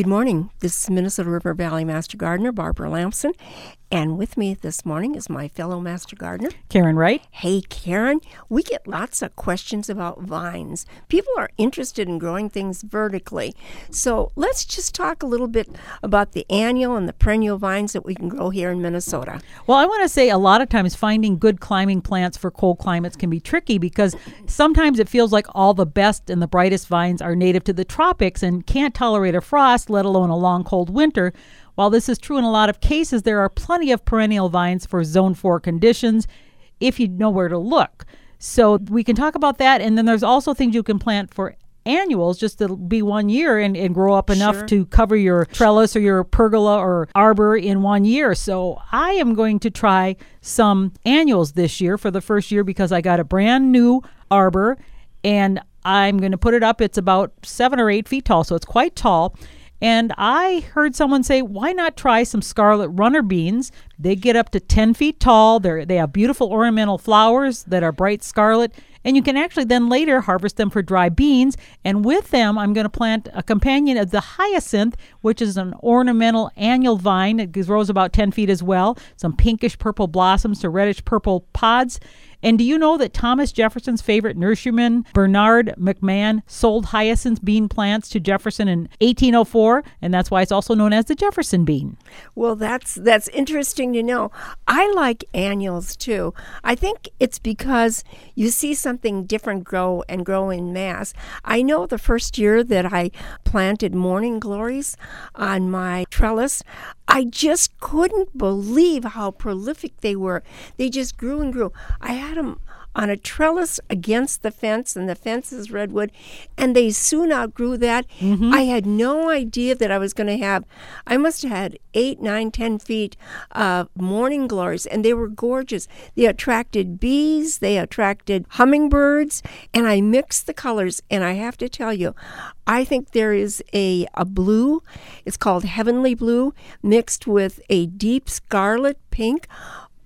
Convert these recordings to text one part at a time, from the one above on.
Good morning. This is Minnesota River Valley Master Gardener Barbara Lamson, and with me this morning is my fellow Master Gardener, Karen Wright. Hey, Karen. We get lots of questions about vines. People are interested in growing things vertically. So let's just talk a little bit about the annual and the perennial vines that we can grow here in Minnesota. Well, I want to say a lot of times finding good climbing plants for cold climates can be tricky because sometimes it feels like all the best and the brightest vines are native to the tropics and can't tolerate a frost, let alone a long cold winter. While this is true in a lot of cases, there are plenty of perennial vines for zone 4 conditions if you know where to look. So we can talk about that. And then there's also things you can plant for annuals just to be one year and, and grow up enough Sure. to cover your trellis or your pergola or arbor in one year. So I am going to try some annuals this year for the first year because I got a brand new arbor and I'm going to put it up. It's about seven or eight feet tall, so it's quite tall. And I heard someone say, why not try some scarlet runner beans? They get up to 10 feet tall. They're, they have beautiful ornamental flowers that are bright scarlet. And you can actually then later harvest them for dry beans. And with them, I'm going to plant a companion of the hyacinth, which is an ornamental annual vine. It grows about 10 feet as well. Some pinkish purple blossoms to reddish purple pods. And do you know that Thomas Jefferson's favorite nurseryman, Bernard McMahon, sold hyacinth bean plants to Jefferson in 1804? And that's why it's also known as the Jefferson bean. Well, that's that's interesting to know. I like annuals too. I think it's because you see something different grow and grow in mass. I know the first year that I planted morning glories on my trellis, I just couldn't believe how prolific they were. They just grew and grew. I had them on a trellis against the fence, and the fence is redwood, and they soon outgrew that. Mm-hmm. I had no idea that I was going to have, I must have had eight, nine, ten feet of morning glories, and they were gorgeous. They attracted bees, they attracted hummingbirds, and I mixed the colors, and I have to tell you, I think there is a, a blue, it's called heavenly blue, mixed with a deep scarlet pink.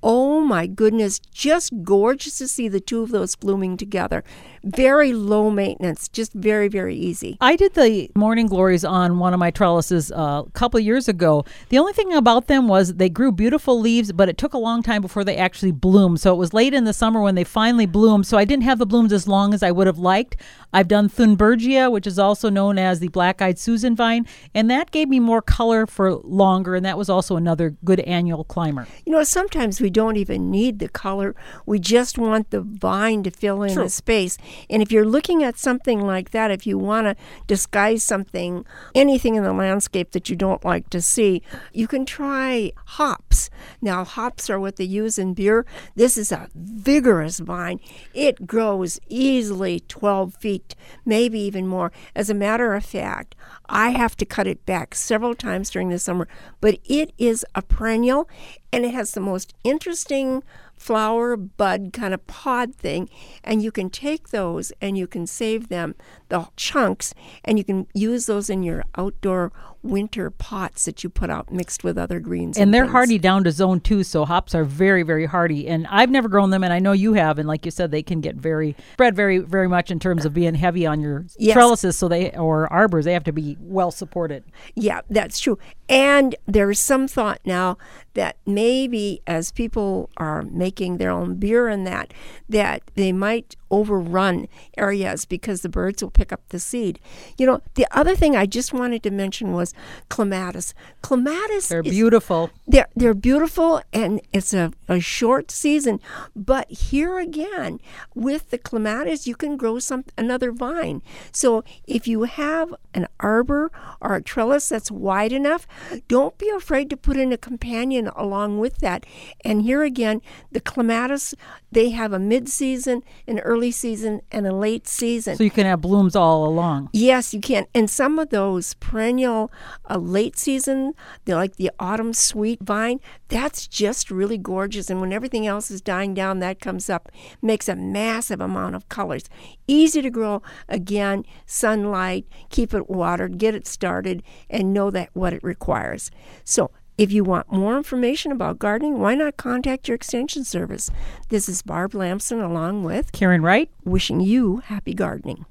Oh my goodness, just gorgeous to see the two of those blooming together. Very low maintenance, just very, very easy. I did the morning glories on one of my trellises uh, a couple of years ago. The only thing about them was they grew beautiful leaves, but it took a long time before they actually bloomed. So it was late in the summer when they finally bloomed. So I didn't have the blooms as long as I would have liked. I've done Thunbergia, which is also known as the black eyed Susan vine, and that gave me more color for longer. And that was also another good annual climber. You know, sometimes we don't even need the color. We just want the vine to fill in True. the space. And if you're looking at something like that, if you want to disguise something, anything in the landscape that you don't like to see, you can try hops. Now, hops are what they use in beer. This is a vigorous vine. It grows easily 12 feet, maybe even more. As a matter of fact, I have to cut it back several times during the summer, but it is a perennial and it has the most interesting flower bud kind of pod thing and you can take those and you can save them the chunks and you can use those in your outdoor winter pots that you put out mixed with other greens And they're things. hardy down to zone two, so hops are very, very hardy. And I've never grown them, and I know you have. And like you said, they can get very spread very, very much in terms of being heavy on your Yes. trellises. So they or arbors, they have to be well supported. Yeah, that's true. And there's some thought now that maybe as people are making their own beer and that, that they might overrun areas because the birds will pick up the seed. You know, the other thing I just wanted to mention was clematis. Clematis They're is beautiful. they're they're beautiful and it's a, a short season but here again with the clematis you can grow some another vine so if you have an arbor or a trellis that's wide enough don't be afraid to put in a companion along with that and here again the clematis they have a mid-season an early season and a late season So you can have blooms all along. Yes, you can. And some of those perennial uh, late season, they're like the autumn sweet vine, that's just really gorgeous. And when everything else is dying down, that comes up, makes a massive amount of colors. Easy to grow. Again, sunlight, keep it watered, get it started, and know that what it requires. So if you want more information about gardening, why not contact your extension service? This is Barb Lamson along with Karen Wright. wishing you happy gardening.